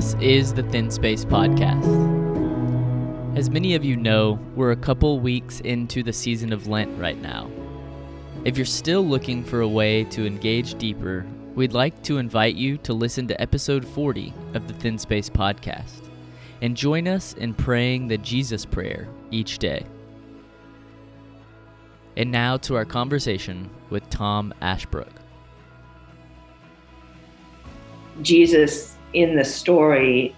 This is the Thin Space Podcast. As many of you know, we're a couple weeks into the season of Lent right now. If you're still looking for a way to engage deeper, we'd like to invite you to listen to episode 40 of the Thin Space Podcast and join us in praying the Jesus Prayer each day. And now to our conversation with Tom Ashbrook. Jesus in the story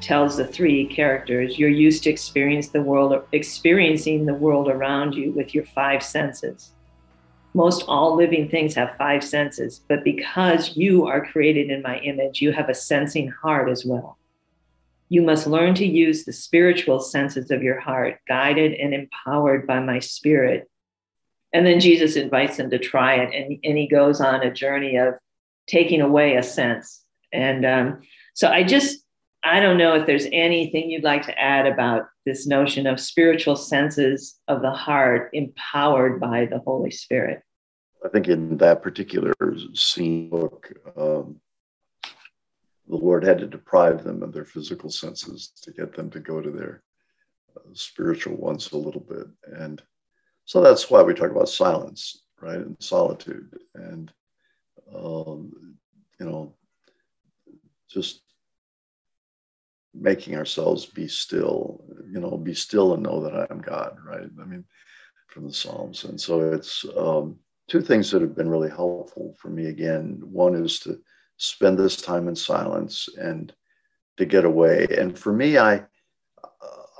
tells the three characters you're used to experience the world experiencing the world around you with your five senses. Most all living things have five senses but because you are created in my image you have a sensing heart as well. You must learn to use the spiritual senses of your heart guided and empowered by my spirit. And then jesus invites them to try it and, and he goes on a journey of taking away a sense and um, so I just, I don't know if there's anything you'd like to add about this notion of spiritual senses of the heart empowered by the Holy Spirit. I think in that particular scene book, um, the Lord had to deprive them of their physical senses to get them to go to their uh, spiritual ones a little bit. And so that's why we talk about silence, right? And solitude. And, um, you know, just making ourselves be still, you know, be still and know that I am God, right? I mean, from the Psalms. And so it's um, two things that have been really helpful for me again. One is to spend this time in silence and to get away. And for me, I,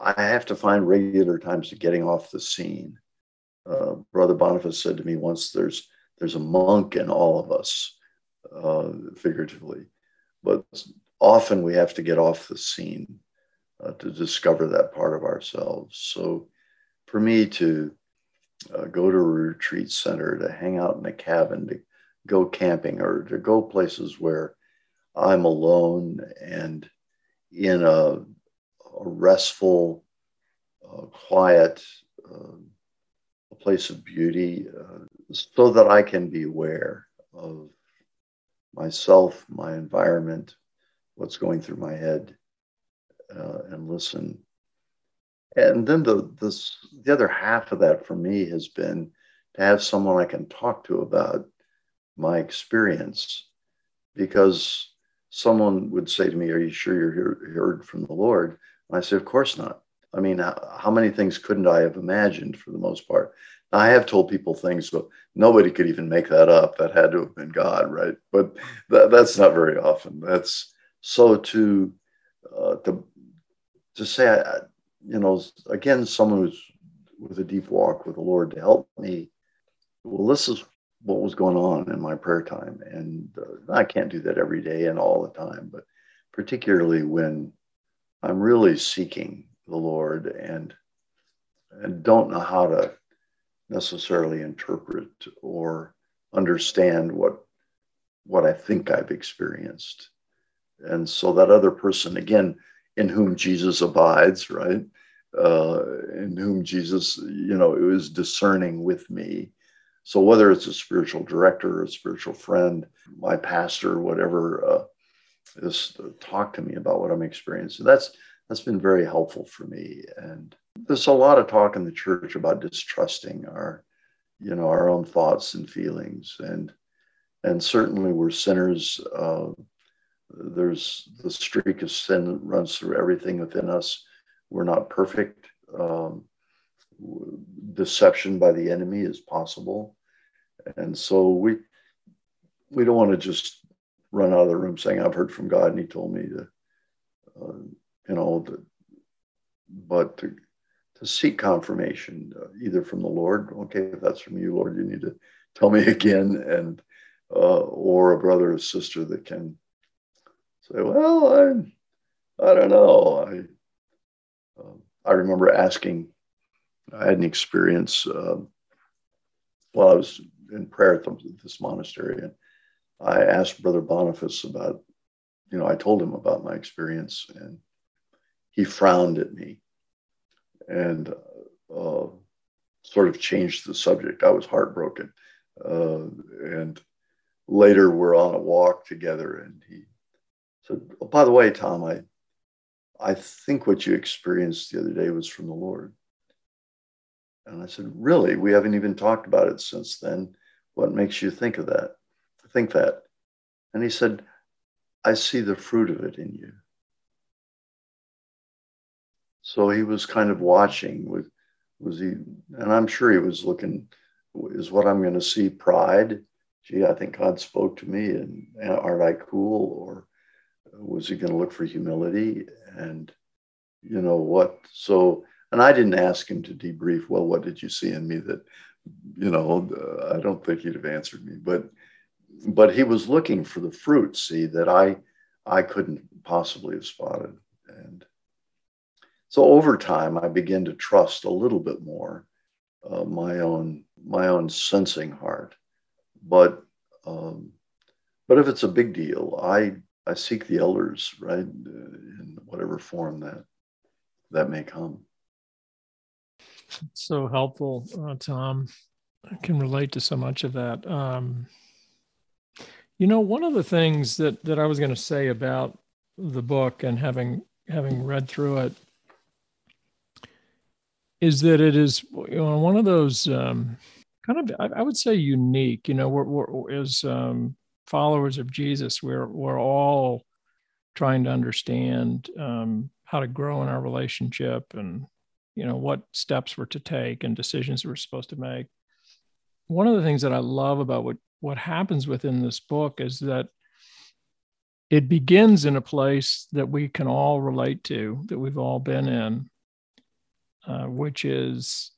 I have to find regular times to getting off the scene. Uh, Brother Boniface said to me once, "There's there's a monk in all of us, uh, figuratively, but often we have to get off the scene uh, to discover that part of ourselves. So for me to uh, go to a retreat center, to hang out in a cabin, to go camping, or to go places where I'm alone and in a, a restful, uh, quiet, uh, a place of beauty, uh, so that I can be aware of myself, my environment, what's going through my head, uh, and listen. And then the this the other half of that for me has been to have someone I can talk to about my experience, because someone would say to me, "Are you sure you're heard from the Lord?" And I say, "Of course not." I mean, how many things couldn't I have imagined for the most part? I have told people things, but nobody could even make that up. That had to have been God, right? But that, that's not very often. That's so to uh, to to say, I, you know, again, someone who's with a deep walk with the Lord to help me. Well, this is what was going on in my prayer time, and uh, I can't do that every day and all the time, but particularly when I'm really seeking the Lord and and don't know how to necessarily interpret or understand what what I think I've experienced. And so that other person, again, in whom Jesus abides, right? Uh, in whom Jesus, you know, is discerning with me. So whether it's a spiritual director or a spiritual friend, my pastor, whatever, uh, is talk to me about what I'm experiencing. That's that's been very helpful for me. And there's a lot of talk in the church about distrusting our, you know, our own thoughts and feelings, and and certainly we're sinners. Uh, there's the streak of sin that runs through everything within us. We're not perfect. Um, deception by the enemy is possible, and so we we don't want to just run out of the room saying, "I've heard from God and He told me to," uh, you know, but to to seek confirmation, uh, either from the Lord. Okay, if that's from you, Lord, you need to tell me again, and uh, or a brother or sister that can say, "Well, I, I don't know." I, uh, I remember asking. I had an experience uh, while I was in prayer at this monastery, and I asked Brother Boniface about, you know, I told him about my experience, and he frowned at me and uh, sort of changed the subject. I was heartbroken. Uh, and later we're on a walk together and he said, oh, by the way, Tom, I, I think what you experienced the other day was from the Lord. And I said, Really? We haven't even talked about it since then. What makes you think of that? Think that. And he said, I see the fruit of it in you. So he was kind of watching with was he and I'm sure he was looking, is what I'm going to see pride? Gee, I think God spoke to me and aren't I cool? Or was he going to look for humility? And you know what? So and I didn't ask him to debrief, well, what did you see in me that, you know, uh, I don't think he'd have answered me, but but he was looking for the fruit, see, that I I couldn't possibly have spotted. So over time, I began to trust a little bit more uh, my own my own sensing heart. But um, but if it's a big deal, I I seek the elders, right, in whatever form that that may come. So helpful, uh, Tom. I can relate to so much of that. Um, you know, one of the things that that I was going to say about the book and having having read through it is that it is you know one of those um, kind of I, I, would say unique. You know, we're, we're as um, followers of Jesus, we're we're all trying to understand um, how to grow in our relationship and you know what steps we're to take and decisions we're supposed to make one of the things that i love about what what happens within this book is that it begins in a place that we can all relate to that we've all been in uh, which is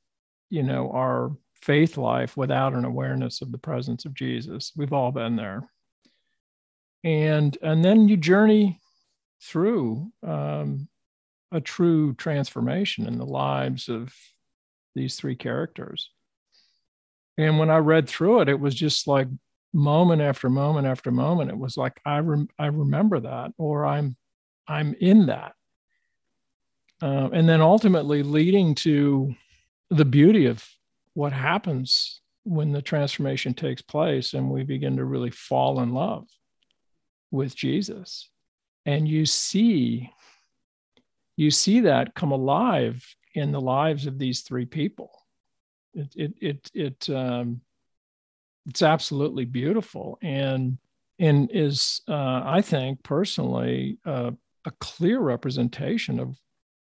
you know our faith life without an awareness of the presence of jesus we've all been there and and then you journey through um, a true transformation in the lives of these three characters. And when I read through it, it was just like moment after moment after moment. It was like I rem- I remember that, or I'm I'm in that, uh, and then ultimately leading to the beauty of what happens when the transformation takes place and we begin to really fall in love with Jesus. And you see you see that come alive in the lives of these three people. It it it it um, it's absolutely beautiful and and is uh, I think personally uh, a clear representation of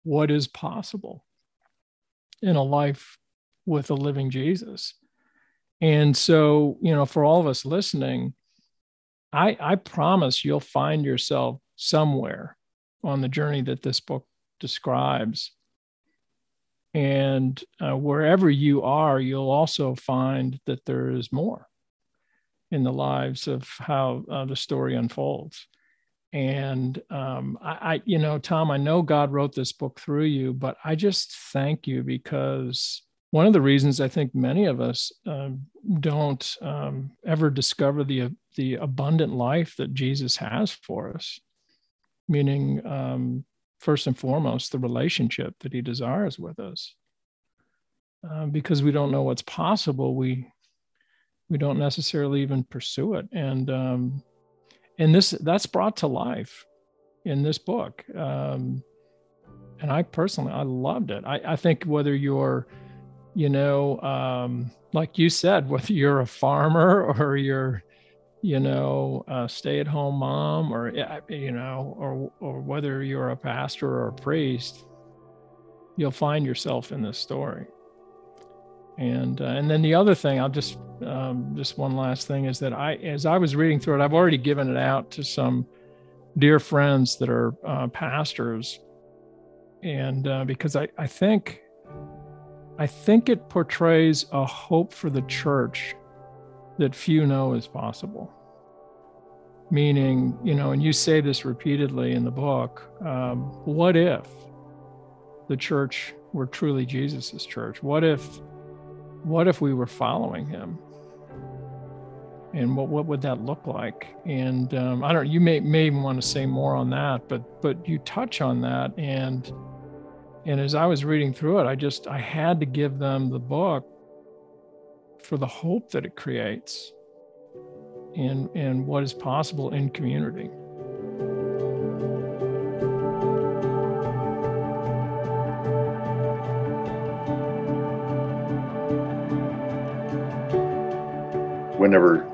what is possible in a life with a living Jesus. And so, you know, for all of us listening, I, I promise you'll find yourself somewhere on the journey that this book describes. And uh, wherever you are, you'll also find that there is more in the lives of how uh, the story unfolds. And um, I, I, you know, Tom, I know God wrote this book through you, but I just thank you because one of the reasons I think many of us uh, don't um, ever discover the the abundant life that Jesus has for us, meaning um, first and foremost the relationship that he desires with us. Uh, because we don't know what's possible we we don't necessarily even pursue it. And um, and this that's brought to life in this book um, and i personally i loved it I, I think whether you're you know um, like you said whether you're a farmer or you're you know, a stay-at-home mom, or you know, or or whether you're a pastor or a priest, you'll find yourself in this story. And uh, and then the other thing, I'll just um, just one last thing is that I, as I was reading through it, I've already given it out to some dear friends that are uh, pastors, and uh, because I I think I think it portrays a hope for the church that few know is possible. Meaning, you know, and you say this repeatedly in the book um, what if the church were truly Jesus's church? What if, what if we were following him? And what, what would that look like? And um, I don't. You may may even want to say more on that, but but you touch on that, and and as I was reading through it, I just I had to give them the book for the hope that it creates and, and what is possible in community. Whenever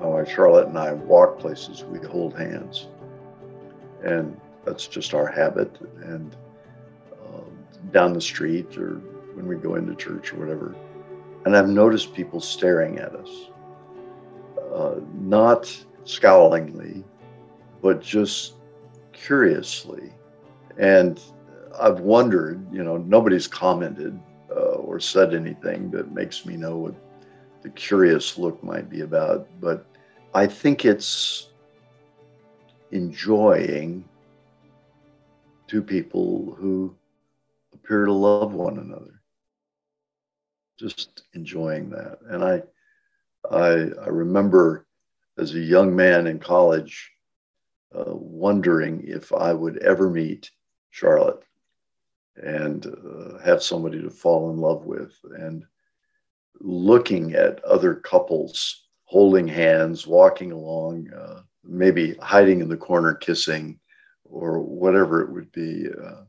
my wife Charlotte and I walk places, we hold hands. And that's just our habit. And um, down the street or when we go into church or whatever. And I've noticed people staring at us, uh, not scowlingly, but just curiously. And I've wondered, you know, nobody's commented uh, or said anything that makes me know what the curious look might be about. But I think it's enjoying two people who appear to love one another. Just enjoying that. And I, I, I remember as a young man in college uh, wondering if I would ever meet Charlotte and uh, have somebody to fall in love with and looking at other couples holding hands walking along uh, maybe hiding in the corner kissing or whatever it would be uh,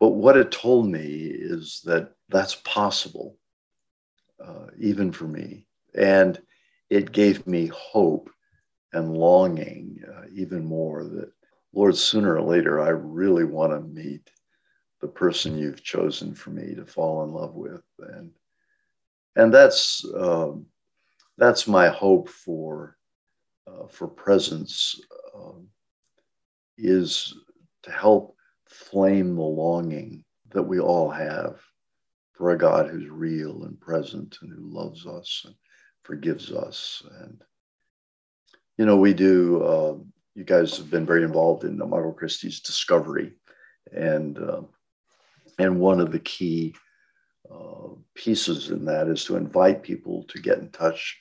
but what it told me is that that's possible uh, even for me. And it gave me hope and longing uh, even more that lord sooner or later i really want to meet the person you've chosen for me to fall in love with. And and that's um, that's my hope for uh, for presence um, is to help flame the longing that we all have for a God who's real and present and who loves us and forgives us. And you know we do uh, you guys have been very involved in Imago Christi's discovery. And uh, and one of the key uh, pieces in that is to invite people to get in touch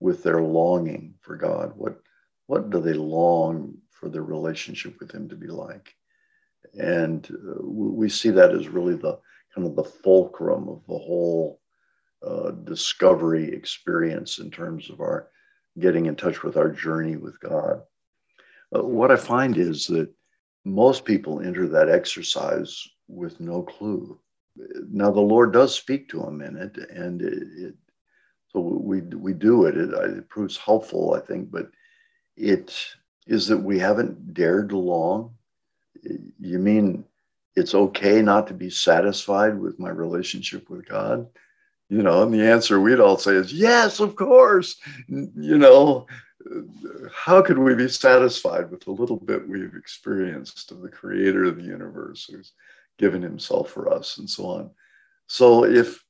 with their longing for God. What, what do they long for their relationship with Him to be like? And uh, we see that as really the kind of the fulcrum of the whole uh, discovery experience in terms of our getting in touch with our journey with God. Uh, what I find is that most people enter that exercise with no clue. Now the Lord does speak to him in it, and it, it, so we we do it. it. It proves helpful, I think, but it is that we haven't dared long. You mean it's okay not to be satisfied with my relationship with God? You know, and the answer we'd all say is yes, of course. You know, how could we be satisfied with the little bit we've experienced of the creator of the universe who's given himself for us and so on. So if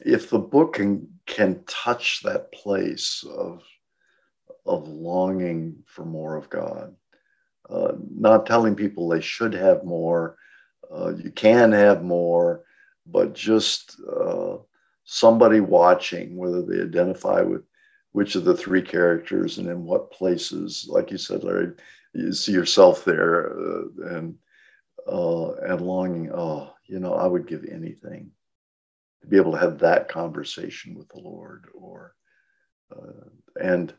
if the book can can touch that place of of longing for more of God, uh, not telling people they should have more, uh, you can have more, but just uh, somebody watching, whether they identify with which of the three characters and in what places, like you said, Larry, you see yourself there, uh, and uh, and longing, oh, you know, I would give anything to be able to have that conversation with the Lord, or uh, and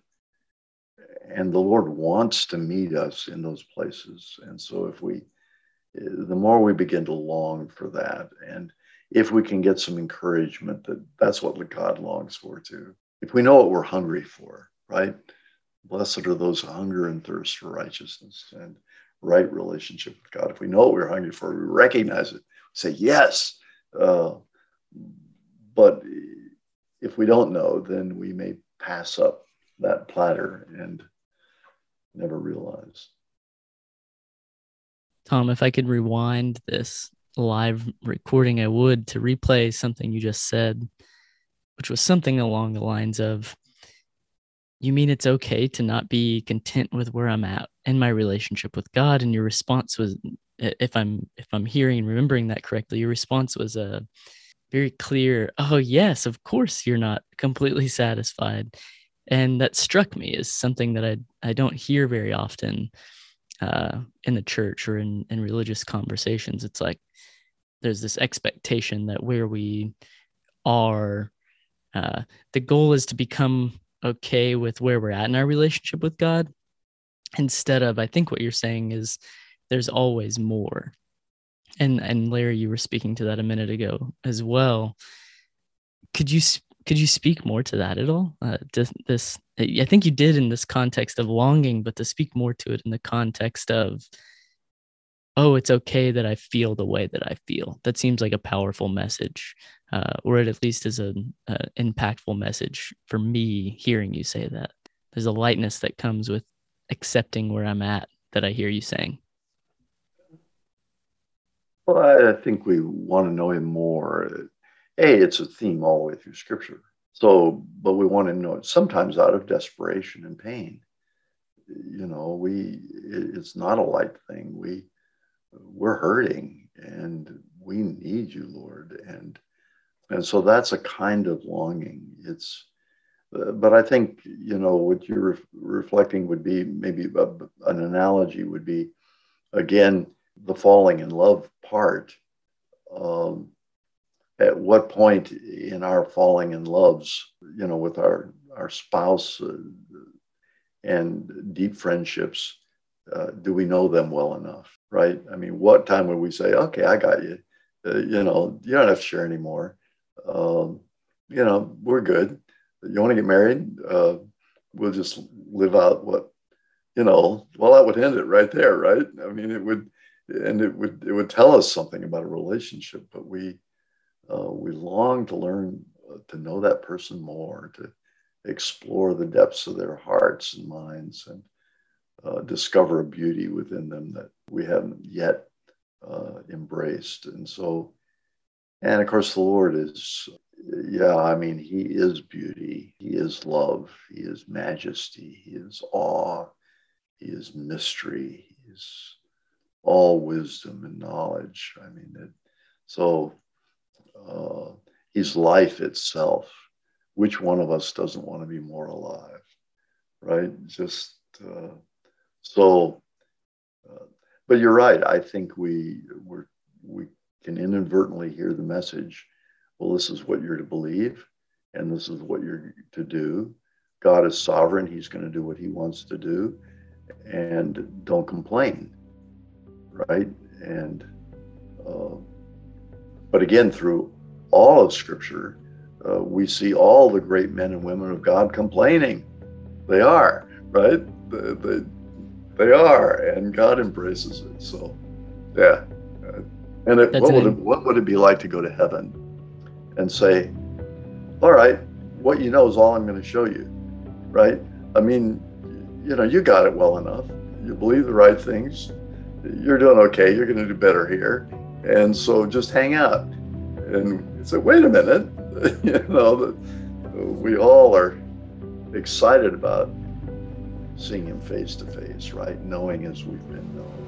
and the Lord wants to meet us in those places, and so if we, the more we begin to long for that, and if we can get some encouragement that that's what God longs for too. If we know what we're hungry for, right? Blessed are those who hunger and thirst for righteousness, and right relationship with God. If we know what we're hungry for, we recognize it, say yes. Uh, but if we don't know, then we may pass up that platter and never realize. Tom, if I could rewind this live recording, I would to replay something you just said, which was something along the lines of you mean it's okay to not be content with where I'm at in my relationship with God? And your response was, if I'm if I'm hearing and remembering that correctly, your response was a very clear, oh yes, of course you're not completely satisfied. And that struck me as something that I I don't hear very often uh, in the church or in, in religious conversations. It's like there's this expectation that where we are, uh, the goal is to become okay with where we're at in our relationship with God instead of I think what you're saying is there's always more. And and Larry you were speaking to that a minute ago as well. Could you could you speak more to that at all? Uh, this, I think you did in this context of longing, but to speak more to it in the context of, oh, it's okay that I feel the way that I feel. That seems like a powerful message, uh, or it at least is an impactful message for me hearing you say that. There's a lightness that comes with accepting where I'm at that I hear you saying. Well, I think we want to know him more. Hey, it's a theme all the way through scripture. So, but we want to know it sometimes out of desperation and pain. You know, we, it's not a light thing. We, we're hurting and we need you, Lord. And, and so that's a kind of longing. It's, uh, but I think, you know, what you're re- reflecting would be maybe a, an analogy would be, again, the falling in love part, um, at what point in our falling in loves, you know, with our our spouse uh, and deep friendships, uh, do we know them well enough? Right? I mean, what time would we say, "Okay, I got you"? Uh, you know, you don't have to share anymore. Um, you know, we're good. You want to get married? Uh, we'll just live out what you know. Well, that would end it right there, right? I mean, it would and it would it would tell us something about a relationship but we uh, we long to learn uh, to know that person more to explore the depths of their hearts and minds and uh, discover a beauty within them that we haven't yet uh, embraced and so and of course the lord is yeah i mean he is beauty he is love he is majesty he is awe he is mystery he is all wisdom and knowledge. I mean, it, so uh, he's life itself. Which one of us doesn't want to be more alive, right? Just uh, so. Uh, but you're right. I think we we we can inadvertently hear the message. Well, this is what you're to believe, and this is what you're to do. God is sovereign. He's going to do what He wants to do, and don't complain right? And uh, but again, through all of Scripture, uh, we see all the great men and women of God complaining. They are right. They, they, they are, and God embraces it. So, yeah. Uh, and it, what, would it, what would it be like to go to heaven and say, "All right, what you know is all I'm going to show you," right? I mean, you know, you got it well enough. You believe the right things you're doing okay. You're going to do better here. And so just hang out. And say, wait a minute. you know, we all are excited about seeing him face to face, right? Knowing as we've been known.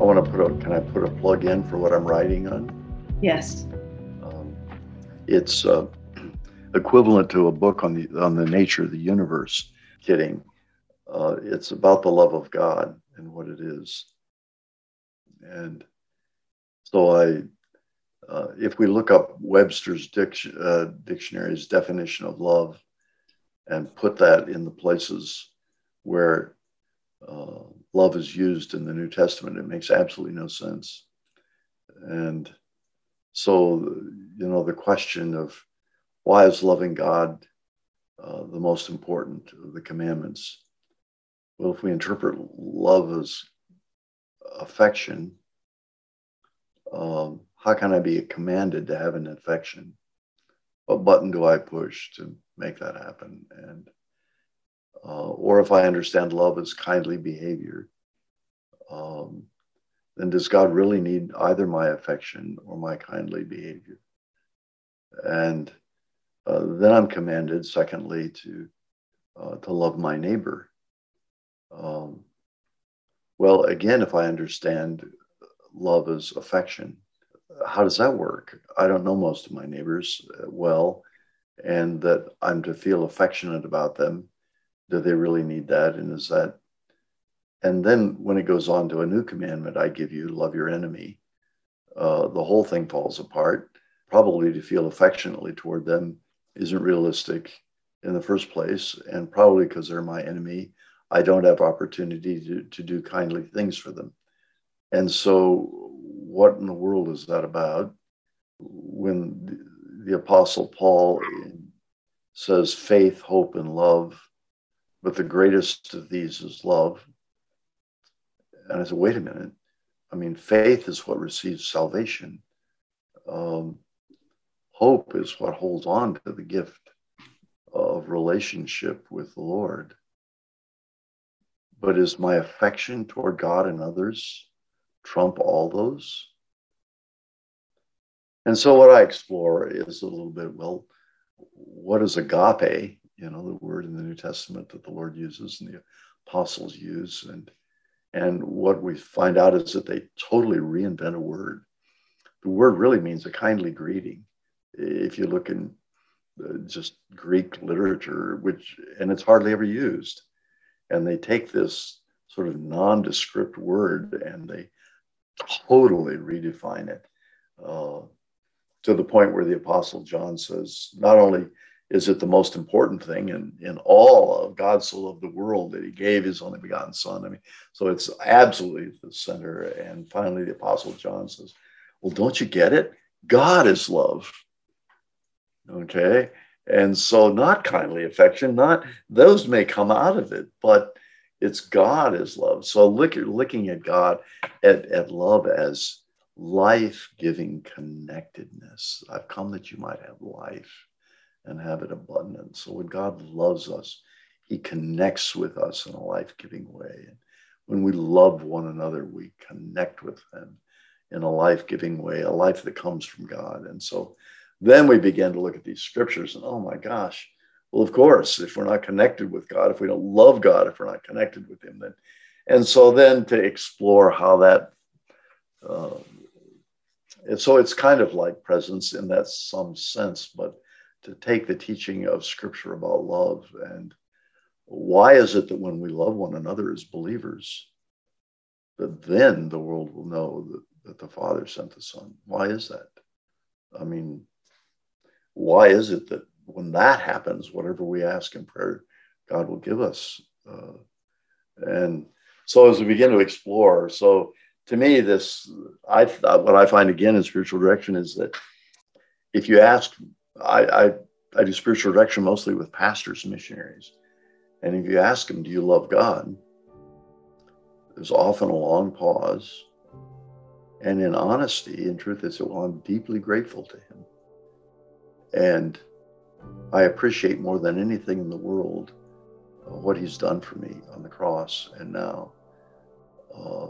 I want to put a, can I put a plug in for what I'm writing on? Yes. Um, it's uh, equivalent to a book on the on the nature of the universe. Kidding. Uh, it's about the love of God and what it is. And so I, uh, if we look up Webster's dic- uh, dictionary's definition of love and put that in the places where uh, love is used in the New Testament, it makes absolutely no sense. And so, you know, the question of why is loving God uh, the most important of the commandments? Well, if we interpret love as affection, um, how can I be commanded to have an affection? What button do I push to make that happen? And uh, or if I understand love as kindly behavior, um, then does God really need either my affection or my kindly behavior? And uh, then I'm commanded, secondly, to uh, to love my neighbor. Um, well, again, if I understand love as affection, how does that work? I don't know most of my neighbors uh, well, and that I'm to feel affectionate about them. Do they really need that? And is that and then when it goes on to a new commandment, I give you, love your enemy, uh, the whole thing falls apart. Probably to feel affectionately toward them isn't realistic. in the first place, and probably because they're my enemy, I don't have opportunity to, to do kindly things for them. And so, what in the world is that about? When the, the Apostle Paul says faith, hope, and love, but the greatest of these is love. And I said, wait a minute. I mean, faith is what receives salvation. Um, hope is what holds on to the gift of relationship with the Lord. But is my affection toward God and others trump all those? And so, what I explore is a little bit well, what is agape? You know, the word in the New Testament that the Lord uses and the apostles use. And, and what we find out is that they totally reinvent a word. The word really means a kindly greeting. If you look in uh, just Greek literature, which, and it's hardly ever used. And they take this sort of nondescript word and they totally redefine it uh, to the point where the Apostle John says, not only is it the most important thing in, in all of God so loved the world that he gave his only begotten son. I mean, so it's absolutely the center. And finally, the Apostle John says, Well, don't you get it? God is love. Okay. And so, not kindly affection, not those may come out of it, but it's God as love. So, look, looking at God, at, at love as life giving connectedness. I've come that you might have life and have it abundant. So, when God loves us, he connects with us in a life giving way. And when we love one another, we connect with them in a life giving way, a life that comes from God. And so, then we begin to look at these scriptures and, oh my gosh, well, of course, if we're not connected with God, if we don't love God, if we're not connected with Him, then, and so then to explore how that, uh, and so it's kind of like presence in that some sense, but to take the teaching of Scripture about love and why is it that when we love one another as believers, that then the world will know that, that the Father sent the Son? Why is that? I mean, why is it that when that happens, whatever we ask in prayer, God will give us? Uh, and so as we begin to explore, so to me, this I what I find again in spiritual direction is that if you ask, I, I I do spiritual direction mostly with pastors and missionaries, and if you ask them, "Do you love God?" There's often a long pause, and in honesty, in truth, they say, "Well, I'm deeply grateful to Him." And I appreciate more than anything in the world uh, what he's done for me on the cross. And now uh,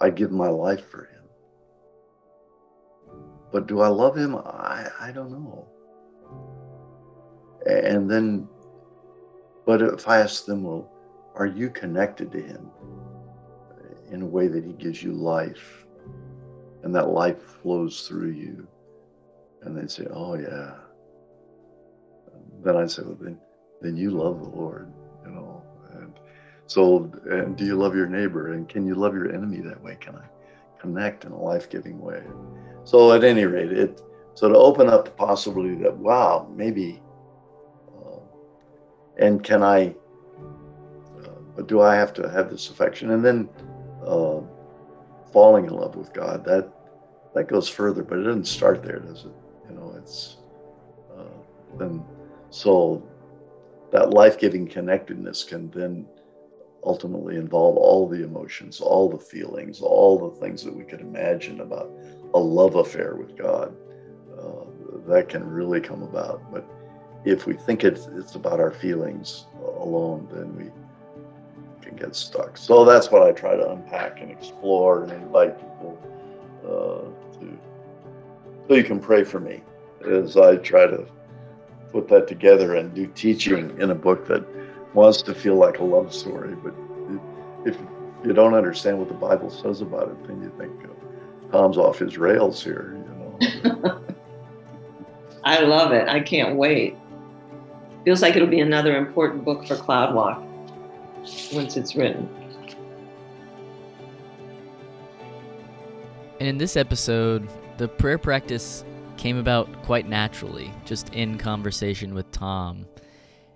I give my life for him. But do I love him? I, I don't know. And then, but if I ask them, well, are you connected to him in a way that he gives you life and that life flows through you? And they'd say, Oh, yeah. Then I'd say, Well, then, then you love the Lord, you know. And so, and do you love your neighbor? And can you love your enemy that way? Can I connect in a life giving way? So, at any rate, it, so to open up the possibility that, wow, maybe, uh, and can I, uh, do I have to have this affection? And then uh, falling in love with God, that, that goes further, but it doesn't start there, does it? You know, it's uh, then so that life-giving connectedness can then ultimately involve all the emotions, all the feelings, all the things that we could imagine about a love affair with God. Uh, that can really come about. But if we think it's, it's about our feelings alone, then we can get stuck. So that's what I try to unpack and explore and invite people uh, so you can pray for me as I try to put that together and do teaching in a book that wants to feel like a love story. But if you don't understand what the Bible says about it, then you think uh, Tom's off his rails here. You know. I love it. I can't wait. Feels like it'll be another important book for Cloudwalk once it's written. And in this episode, the prayer practice came about quite naturally, just in conversation with Tom.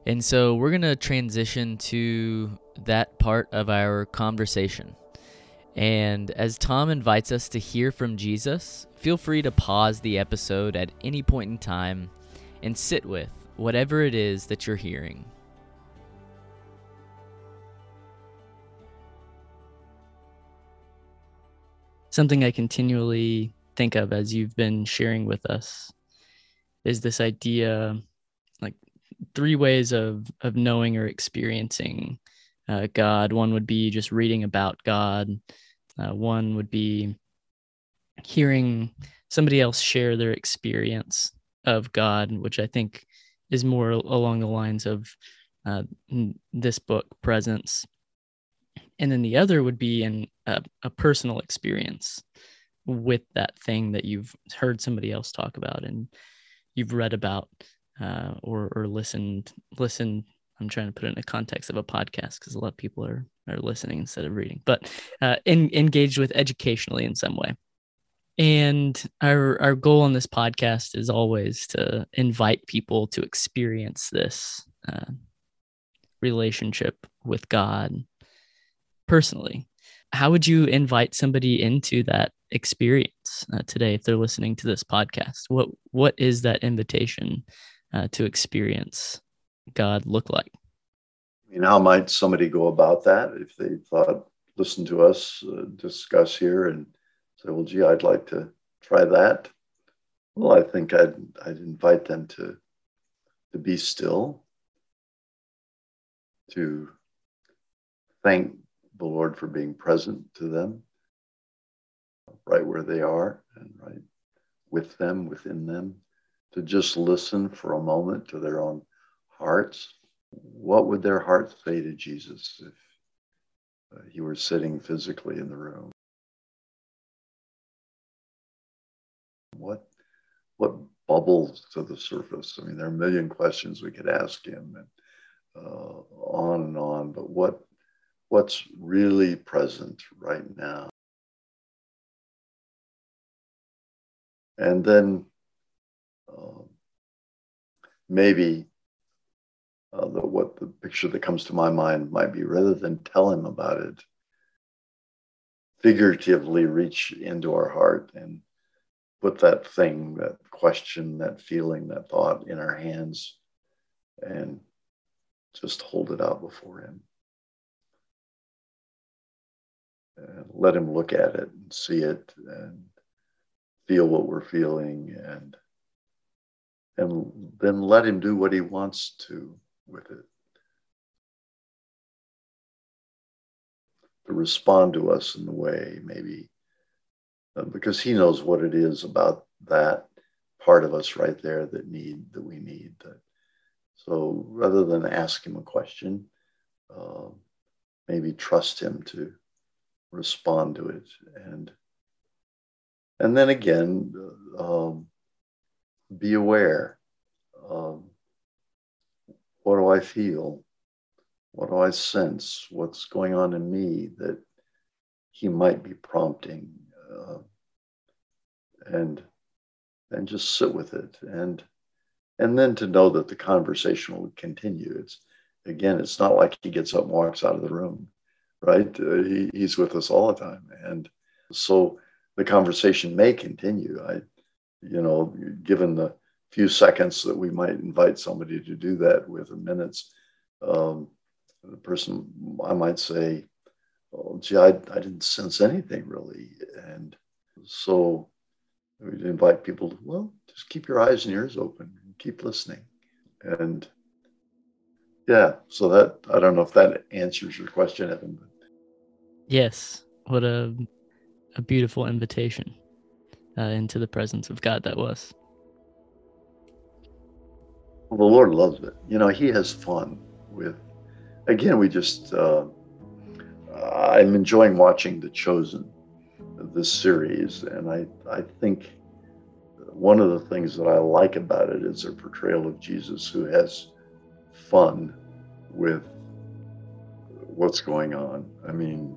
And so we're going to transition to that part of our conversation. And as Tom invites us to hear from Jesus, feel free to pause the episode at any point in time and sit with whatever it is that you're hearing. Something I continually think of as you've been sharing with us is this idea like three ways of of knowing or experiencing uh, God. One would be just reading about God. Uh, one would be hearing somebody else share their experience of God, which I think is more along the lines of uh, this book, Presence. And then the other would be in a, a personal experience with that thing that you've heard somebody else talk about and you've read about uh, or or listened listened I'm trying to put it in a context of a podcast because a lot of people are are listening instead of reading, but uh, in, engaged with educationally in some way. And our our goal on this podcast is always to invite people to experience this uh, relationship with God personally. How would you invite somebody into that experience uh, today if they're listening to this podcast? What what is that invitation uh, to experience God look like? I mean, how might somebody go about that if they thought, listen to us uh, discuss here and say, well, gee, I'd like to try that? Well, I think I'd, I'd invite them to, to be still, to thank the Lord for being present to them, right where they are and right with them, within them, to just listen for a moment to their own hearts. What would their hearts say to Jesus if uh, he were sitting physically in the room? What what bubbles to the surface? I mean, there are a million questions we could ask him, and uh, on and on. But what what's really present right now? And then uh, maybe uh, the, what the picture that comes to my mind might be rather than tell him about it, figuratively reach into our heart and put that thing, that question, that feeling, that thought in our hands and just hold it out before him. And let him look at it and see it and feel what we're feeling and and then let him do what he wants to with it. To respond to us in the way, maybe, uh, because he knows what it is about that part of us right there that need that we need. That, so rather than ask him a question, uh, maybe trust him to respond to it and and then again um, be aware um, what do I feel? What do I sense? What's going on in me that he might be prompting? Uh, and and just sit with it and and then to know that the conversation will continue it's again it's not like he gets up and walks out of the room right uh, he, he's with us all the time and so the conversation may continue i you know given the few seconds that we might invite somebody to do that with in minutes, um, the person I might say, oh, gee, I, I didn't sense anything really. And so we invite people to, well, just keep your eyes and ears open and keep listening. And yeah, so that, I don't know if that answers your question, Evan. But. Yes. What a, a beautiful invitation uh, into the presence of God that was. Well, the Lord loves it. You know, He has fun with. Again, we just. Uh, I'm enjoying watching The Chosen, this series, and I I think one of the things that I like about it is a portrayal of Jesus who has fun with what's going on. I mean,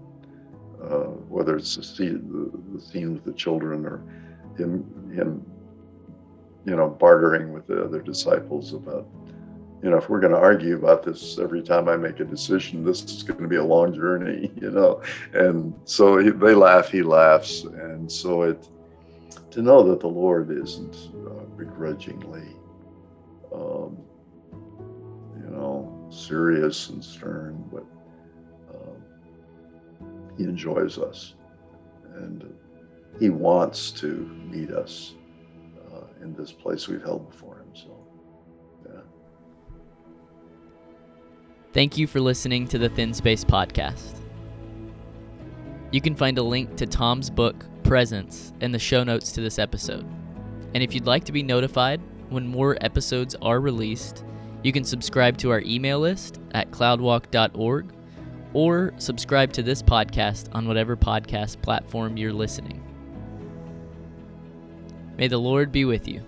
uh, whether it's the scene, the, the scene with the children or him him you know, bartering with the other disciples about, you know, if we're going to argue about this every time I make a decision, this is going to be a long journey, you know. And so he, they laugh, he laughs, and so it to know that the Lord isn't uh, begrudgingly, um, you know, serious and stern, but He enjoys us, and He wants to meet us uh, in this place we've held before Him. So. yeah. Thank you for listening to the Thin Space Podcast. You can find a link to Tom's book, Presence, in the show notes to this episode. And if you'd like to be notified when more episodes are released, you can subscribe to our email list at cloudwalk.org or subscribe to this podcast on whatever podcast platform you're listening. May the Lord be with you.